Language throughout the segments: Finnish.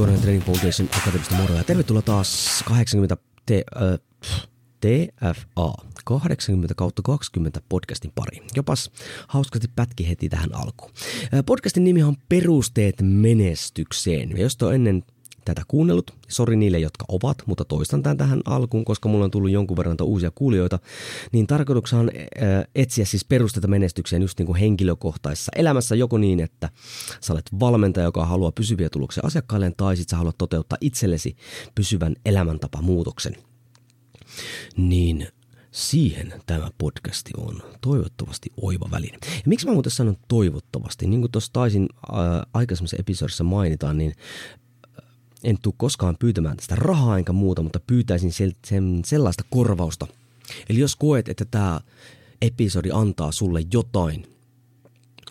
Korhonen Training Foundation Akatemista moro ja tervetuloa taas 80 T, äh, TFA 80 kautta 20 podcastin pari. Jopas hauskasti pätki heti tähän alkuun. Podcastin nimi on Perusteet menestykseen. Ja jos on ennen tätä kuunnellut. Sori niille, jotka ovat, mutta toistan tämän tähän alkuun, koska mulla on tullut jonkun verran uusia kuulijoita. Niin tarkoituksena on etsiä siis perusteita menestykseen just niin kuin henkilökohtaisessa elämässä, joko niin, että sä olet valmentaja, joka haluaa pysyviä tuloksia asiakkailleen, tai sitten sä haluat toteuttaa itsellesi pysyvän elämäntapamuutoksen. Niin Siihen tämä podcasti on toivottavasti oiva väline. Ja miksi mä muuten sanon toivottavasti? Niin kuin tuossa taisin äh, aikaisemmassa episodissa mainitaan, niin en tule koskaan pyytämään tästä rahaa enkä muuta, mutta pyytäisin sen, sellaista korvausta. Eli jos koet, että tämä episodi antaa sulle jotain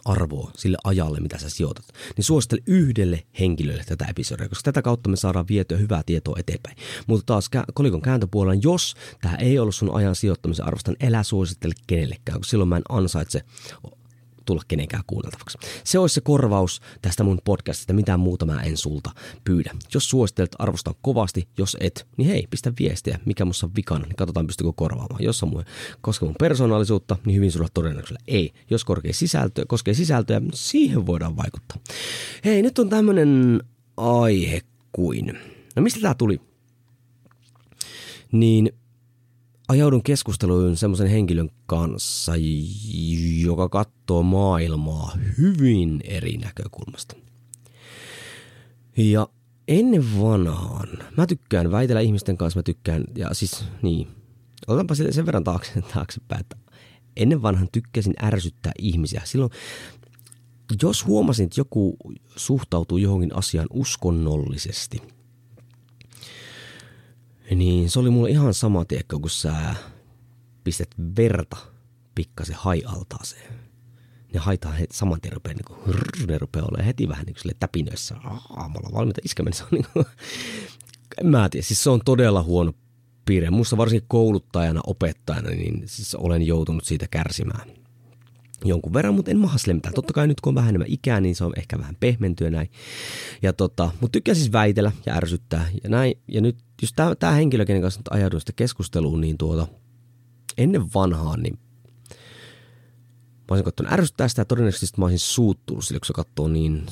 arvoa sille ajalle, mitä sä sijoitat, niin suosittele yhdelle henkilölle tätä episodia, koska tätä kautta me saadaan vietyä hyvää tietoa eteenpäin. Mutta taas kolikon kääntöpuolella, jos tämä ei ollut sun ajan sijoittamisen arvostan, elä suosittele kenellekään, koska silloin mä en ansaitse tulla kenenkään kuunneltavaksi. Se olisi se korvaus tästä mun podcastista, mitään muuta mä en sulta pyydä. Jos suosittelet, arvostan kovasti. Jos et, niin hei, pistä viestiä, mikä musta on vikana, niin katsotaan pystykö korvaamaan. Jos on mun, koskee mun persoonallisuutta, niin hyvin sulla todennäköisellä ei. Jos korkee sisältöä, koskee sisältöä, niin siihen voidaan vaikuttaa. Hei, nyt on tämmönen aihe kuin. No mistä tää tuli? Niin ajaudun keskusteluun semmoisen henkilön kanssa, joka katsoo maailmaa hyvin eri näkökulmasta. Ja ennen vanhaan, mä tykkään väitellä ihmisten kanssa, mä tykkään, ja siis niin, otetaanpa sen verran taakse, taaksepäin, että ennen vanhan tykkäsin ärsyttää ihmisiä. Silloin, jos huomasin, että joku suhtautuu johonkin asiaan uskonnollisesti – niin se oli mulle ihan sama, tiekko, kun sä pistät verta pikkasen haialtaaseen. Ne haitaa heti saman tien rupeaa, niin kuin, ne rupeaa olemaan heti vähän niin kuin täpinöissä. Aamulla valmiita iskemään. Se on niin kuin, en mä tiedä, siis se on todella huono piirre. Musta varsinkin kouluttajana, opettajana, niin siis olen joutunut siitä kärsimään jonkun verran, mutta en mahasle mitään. Totta kai nyt kun on vähän enemmän ikää, niin se on ehkä vähän pehmentyä näin. Ja tota, mutta tykkää siis väitellä ja ärsyttää ja näin. Ja nyt just tämä henkilö, kenen kanssa nyt sitä keskusteluun, niin tuota, ennen vanhaa, niin mä olisin katsonut ärsyttää sitä ja todennäköisesti mä olisin suuttunut sille, kun se katsoo niin,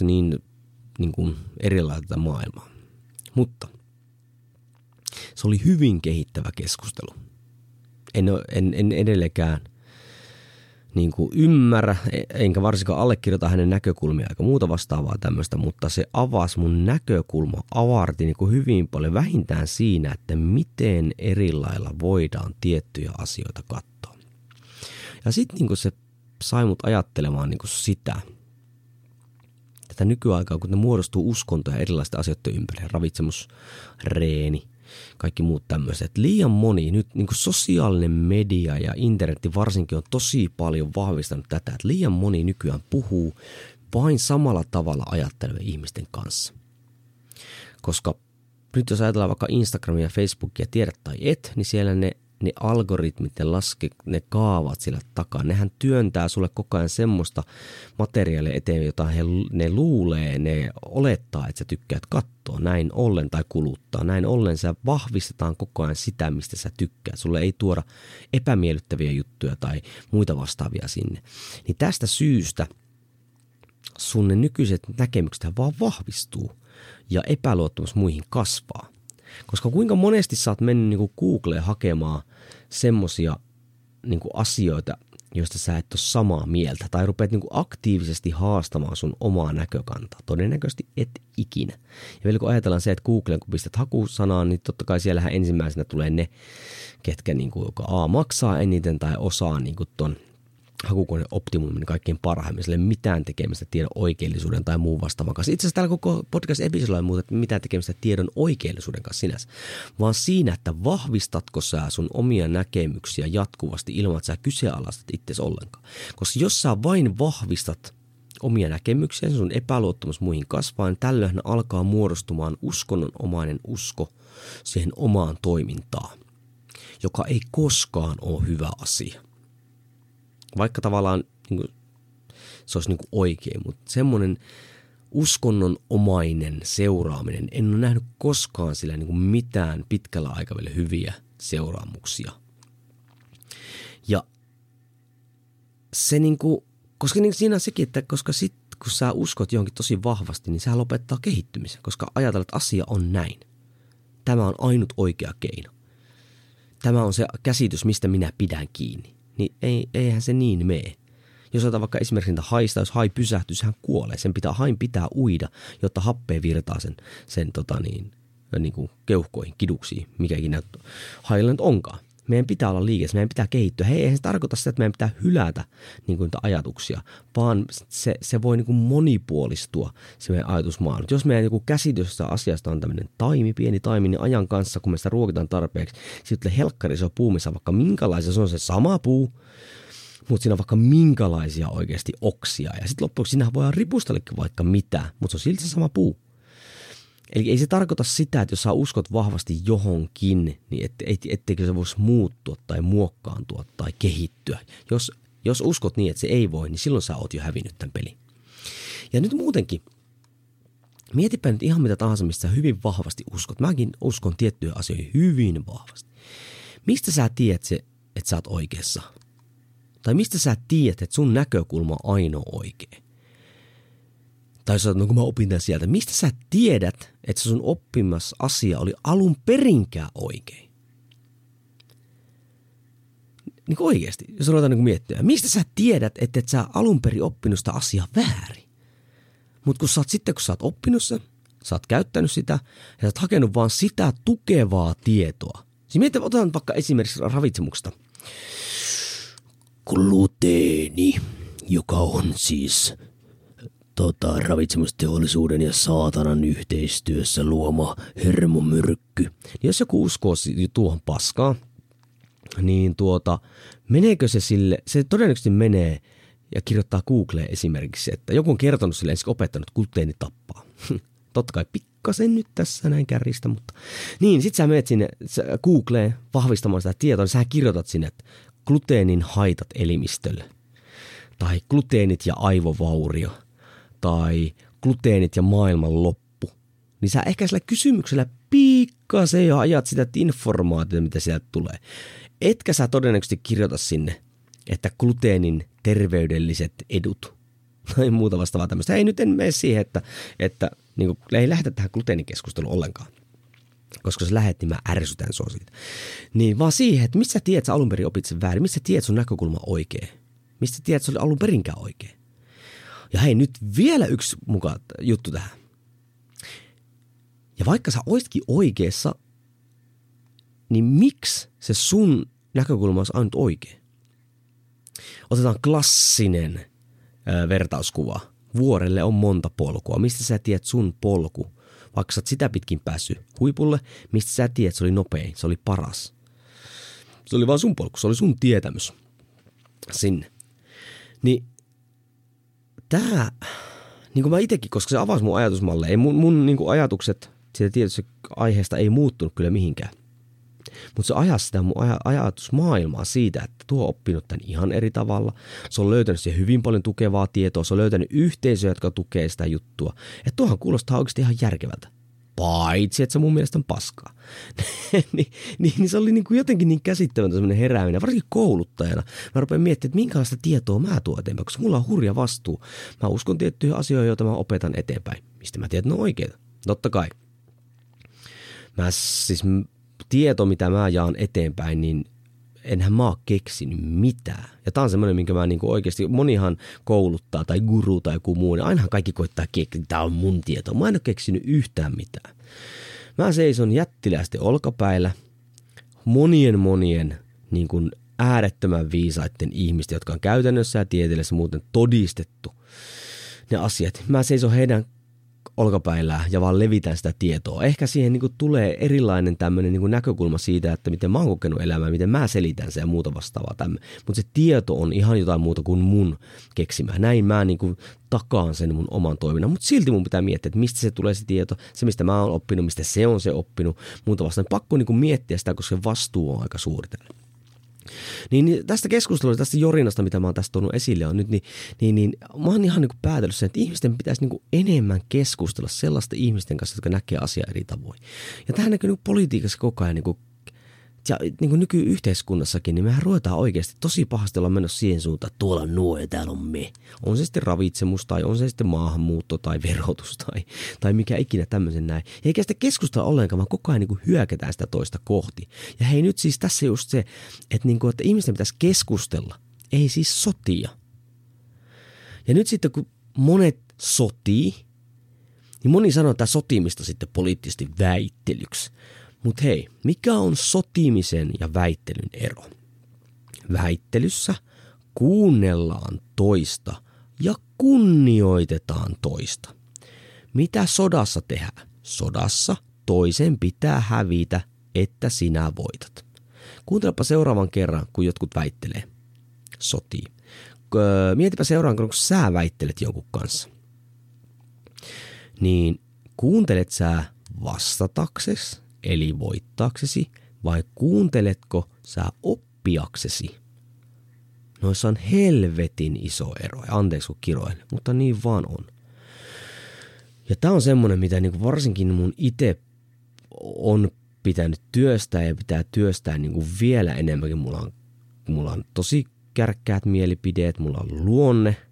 niin, niin kuin erilaista tätä maailmaa. Mutta se oli hyvin kehittävä keskustelu. En, en, en edelleenkään niin kuin ymmärrä, e, enkä varsinkaan allekirjoita hänen näkökulmia aika muuta vastaavaa tämmöistä, mutta se avasi mun näkökulma, avarti niin kuin hyvin paljon vähintään siinä, että miten eri lailla voidaan tiettyjä asioita katsoa. Ja sitten niin se sai mut ajattelemaan niin kuin sitä, tätä nykyaikaa, kun ne muodostuu uskontoja erilaisten asioiden ympärille, ravitsemus, reeni, kaikki muut tämmöiset. Liian moni, nyt niin kuin sosiaalinen media ja internetti varsinkin on tosi paljon vahvistanut tätä, että liian moni nykyään puhuu vain samalla tavalla ajattelevien ihmisten kanssa. Koska nyt jos ajatellaan vaikka Instagramia Facebookia, tiedät tai et, niin siellä ne ne algoritmit, ne laske, ne kaavat sillä takaa, nehän työntää sulle koko ajan semmoista materiaalia eteen, jota he, ne luulee, ne olettaa, että sä tykkäät katsoa näin ollen tai kuluttaa. Näin ollen sä vahvistetaan koko ajan sitä, mistä sä tykkäät. Sulle ei tuoda epämiellyttäviä juttuja tai muita vastaavia sinne. Niin tästä syystä sun ne nykyiset näkemykset vaan vahvistuu ja epäluottamus muihin kasvaa. Koska kuinka monesti sä oot mennyt niin Googleen hakemaan semmosia niin asioita, joista sä et ole samaa mieltä tai rupeat niin aktiivisesti haastamaan sun omaa näkökantaa. Todennäköisesti et ikinä. Ja vielä kun ajatellaan se, että Googleen kun pistät hakusanaan, niin totta kai siellähän ensimmäisenä tulee ne, ketkä niin kuin, joka A maksaa eniten tai osaa niin kuin ton – hakukone optimumin kaikkein parhaimmin. Sillä ei mitään tekemistä tiedon oikeellisuuden tai muun vastaavan kanssa. Itse asiassa täällä koko podcast-episodilla ei muuta mitään tekemistä tiedon oikeellisuuden kanssa sinänsä, vaan siinä, että vahvistatko sä sun omia näkemyksiä jatkuvasti ilman, että sä kyseenalaistat itse ollenkaan. Koska jos sä vain vahvistat omia näkemyksiä, sun epäluottamus muihin kasvaa, niin tällöin alkaa muodostumaan uskonnonomainen usko siihen omaan toimintaan, joka ei koskaan ole hyvä asia vaikka tavallaan niin kuin, se olisi niin kuin oikein, mutta semmoinen uskonnonomainen seuraaminen, en ole nähnyt koskaan sillä niin kuin mitään pitkällä aikavälillä hyviä seuraamuksia. Ja se niin kuin, koska niin siinä on sekin, että koska sit kun sä uskot johonkin tosi vahvasti, niin sehän lopettaa kehittymisen, koska ajatellaan, että asia on näin. Tämä on ainut oikea keino. Tämä on se käsitys, mistä minä pidän kiinni niin ei, eihän se niin mene. Jos otetaan vaikka esimerkiksi niitä haista, jos hai pysähtyy, sehän kuolee. Sen pitää, hain pitää uida, jotta happea virtaa sen, sen tota niin, niin kuin keuhkoihin, kiduksiin, mikä ikinä hailla nyt onkaan. Meidän pitää olla liikkeessä, meidän pitää kehittyä. Hei, eihän se tarkoita sitä, että meidän pitää hylätä niin kuin, ajatuksia, vaan se, se voi niin kuin monipuolistua se meidän ajatusmaailma. Jos meidän niin käsitys asiasta on tämmöinen taimi, pieni taimi, niin ajan kanssa, kun me sitä ruokitaan tarpeeksi, sitten helkkari se on puumissa vaikka minkälaisia, se on se sama puu, mutta siinä on vaikka minkälaisia oikeasti oksia. Ja sitten loppuksi siinä voi ripustellekin vaikka mitä, mutta se on silti se sama puu. Eli ei se tarkoita sitä, että jos sä uskot vahvasti johonkin, niin ette, et, etteikö se voisi muuttua tai muokkaantua tai kehittyä. Jos, jos uskot niin, että se ei voi, niin silloin sä oot jo hävinnyt tämän pelin. Ja nyt muutenkin, mietipä nyt ihan mitä tahansa, mistä sä hyvin vahvasti uskot. Mäkin uskon tiettyihin asioihin hyvin vahvasti. Mistä sä tiedät se, että sä oot oikeassa? Tai mistä sä tiedät, että sun näkökulma on ainoa oikea? Tai sä no kun mä opin tämän sieltä. Mistä sä tiedät, että se sun oppimas asia oli alun perinkään oikein? Niin kuin oikeasti, jos ruvetaan niin miettiä. Mistä sä tiedät, että et sä alun perin oppinut sitä asiaa väärin? Mutta kun sä oot sitten, kun sä oot oppinut sen, sä oot käyttänyt sitä ja sä oot hakenut vaan sitä tukevaa tietoa. Siis mietin, otetaan vaikka esimerkiksi ravitsemuksesta. Gluteeni, joka on siis tota, ravitsemusteollisuuden ja saatanan yhteistyössä luoma hermomyrkky. Jos joku uskoo tuohon paskaan, niin tuota, meneekö se sille, se todennäköisesti menee ja kirjoittaa Googleen esimerkiksi, että joku on kertonut sille ensin opettanut, että gluteeni tappaa. Totta kai pikkasen nyt tässä näin kärjistä, mutta niin, sit sä menet sinne Googleen vahvistamaan sitä tietoa, niin sä kirjoitat sinne, että gluteenin haitat elimistölle. Tai gluteenit ja aivovaurio – tai gluteenit ja maailman loppu, niin sä ehkä sillä kysymyksellä pikkasen jo ajat sitä informaatiota, mitä sieltä tulee. Etkä sä todennäköisesti kirjoita sinne, että gluteenin terveydelliset edut tai muuta vastaavaa tämmöistä. Ei nyt en mene siihen, että, että niin kuin, ei lähdetä tähän gluteenikeskusteluun ollenkaan koska se lähetti, niin mä ärsytän sua siitä. Niin vaan siihen, että missä tiedät sä alun perin opit sen väärin, missä tiedät sun näkökulma oikein, mistä tiedät se oli alun perinkään oikein. Ja hei, nyt vielä yksi mukaan juttu tähän. Ja vaikka sä oisitkin oikeassa, niin miksi se sun näkökulma olisi ainut oikein? Otetaan klassinen ö, vertauskuva. Vuorelle on monta polkua. Mistä sä tiedät sun polku? Vaikka sä oot sitä pitkin päässyt huipulle, mistä sä tiedät, se oli nopein, se oli paras. Se oli vaan sun polku, se oli sun tietämys sinne. Niin tämä, niin kuin mä itsekin, koska se avasi mun ajatusmalle, ei mun, mun niin kuin ajatukset siitä tietysti aiheesta ei muuttunut kyllä mihinkään. Mutta se ajaa sitä mun aj- ajatusmaailmaa siitä, että tuo on oppinut tämän ihan eri tavalla. Se on löytänyt siihen hyvin paljon tukevaa tietoa. Se on löytänyt yhteisöjä, jotka tukee sitä juttua. Että tuohan kuulostaa oikeasti ihan järkevältä paitsi että se mun mielestä on paskaa. niin, niin, niin, se oli niin kuin jotenkin niin käsittämätön semmoinen herääminen, varsinkin kouluttajana. Mä rupean miettimään, että minkälaista tietoa mä tuon eteenpäin, koska mulla on hurja vastuu. Mä uskon tiettyihin asioihin, joita mä opetan eteenpäin. Mistä mä tiedän, että ne on oikeita? Totta kai. Mä siis tieto, mitä mä jaan eteenpäin, niin enhän mä oo keksinyt mitään. Ja tää on semmoinen, minkä mä niinku oikeasti, monihan kouluttaa tai guru tai joku muu, niin ainahan kaikki koittaa keksiä, tää on mun tieto. Mä en ole keksinyt yhtään mitään. Mä seison jättiläisesti olkapäillä monien monien niin kuin äärettömän viisaiden ihmisten, jotka on käytännössä ja tieteellisesti muuten todistettu ne asiat. Mä seison heidän olkapäillä ja vaan levitän sitä tietoa. Ehkä siihen niin kuin tulee erilainen tämmöinen niin kuin näkökulma siitä, että miten mä oon kokenut elämää, miten mä selitän sen ja muuta vastaavaa. Mutta se tieto on ihan jotain muuta kuin mun keksimä. Näin mä niin kuin takaan sen mun oman toiminnan, mutta silti mun pitää miettiä, että mistä se tulee se tieto, se mistä mä oon oppinut, mistä se on se oppinut, muuta vastaan. Pakko niin kuin miettiä sitä, koska se vastuu on aika suuri tällä. Niin, niin tästä keskustelusta, tästä jorinasta, mitä mä oon tässä tuonut esille on nyt, niin, niin, niin mä oon ihan niin päätellyt sen, että ihmisten pitäisi niin enemmän keskustella sellaisten ihmisten kanssa, jotka näkee asiaa eri tavoin. Ja tähän näkyy niin politiikassa koko ajan niin ja niin kuin nykyyhteiskunnassakin, niin mehän ruvetaan oikeasti tosi pahasti olla menossa siihen suuntaan, että tuolla on nuo ja täällä on me. On se sitten ravitsemus tai on se sitten maahanmuutto tai verotus tai, tai mikä ikinä tämmöisen näin. Eikä sitä keskustella ollenkaan, vaan koko ajan niin kuin hyökätään sitä toista kohti. Ja hei nyt siis tässä just se, että, niin kuin, että ihmisten pitäisi keskustella, ei siis sotia. Ja nyt sitten kun monet sotii, niin moni sanoo tätä sotimista sitten poliittisesti väittelyksi. Mutta hei, mikä on sotimisen ja väittelyn ero? Väittelyssä kuunnellaan toista ja kunnioitetaan toista. Mitä sodassa tehdään? Sodassa toisen pitää hävitä, että sinä voitat. Kuuntelepa seuraavan kerran, kun jotkut väittelee. Sotii. Mietipä seuraavan kerran, kun sä väittelet jonkun kanssa. Niin kuuntelet sä vastataksesi eli voittaaksesi, vai kuunteletko sä oppiaksesi? Noissa on helvetin iso ero, anteeksi kun kiroin, mutta niin vaan on. Ja tämä on semmoinen, mitä niinku varsinkin mun itse on pitänyt työstää ja pitää työstää niinku vielä enemmänkin. Mulla on, mulla on tosi kärkkäät mielipideet, mulla on luonne –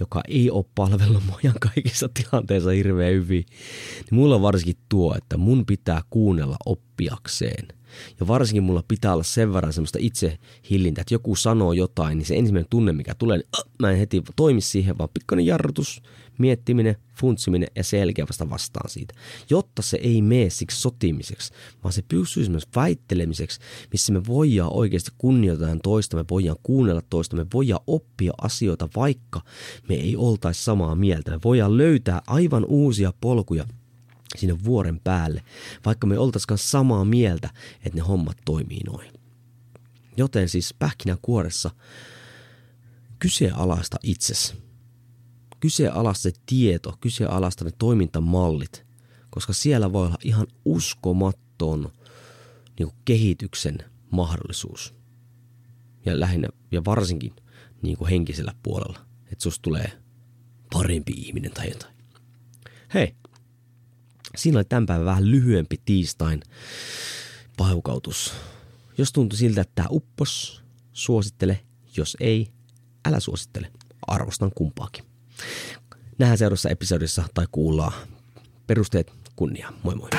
joka ei ole palvellut mojan kaikissa tilanteissa hirveän hyvin, niin mulla on varsinkin tuo, että mun pitää kuunnella oppiakseen. Ja varsinkin mulla pitää olla sen verran semmoista itse hillintä, että joku sanoo jotain, niin se ensimmäinen tunne, mikä tulee, niin äh, mä en heti toimi siihen, vaan pikkainen jarrutus, miettiminen, funtsiminen ja selkeä vasta vastaan siitä. Jotta se ei mene siksi sotimiseksi, vaan se pysyy myös väittelemiseksi, missä me voidaan oikeasti kunnioitetaan toista, me voidaan kuunnella toista, me voidaan oppia asioita, vaikka me ei oltaisi samaa mieltä. Me voidaan löytää aivan uusia polkuja sinne vuoren päälle, vaikka me oltaisikaan samaa mieltä, että ne hommat toimii noin. Joten siis pähkinänkuoressa kyseenalaista itsesi kyseenalaista se tieto, kyseenalaista ne toimintamallit, koska siellä voi olla ihan uskomaton niin kuin kehityksen mahdollisuus. Ja lähinnä ja varsinkin niin kuin henkisellä puolella, että susta tulee parempi ihminen tai jotain. Hei, siinä oli tämän päivän vähän lyhyempi tiistain paukautus. Jos tuntui siltä, että tämä uppos, suosittele. Jos ei, älä suosittele. Arvostan kumpaakin. Nähdään seuraavassa episodissa tai kuullaan. Perusteet kunnia. Moi moi.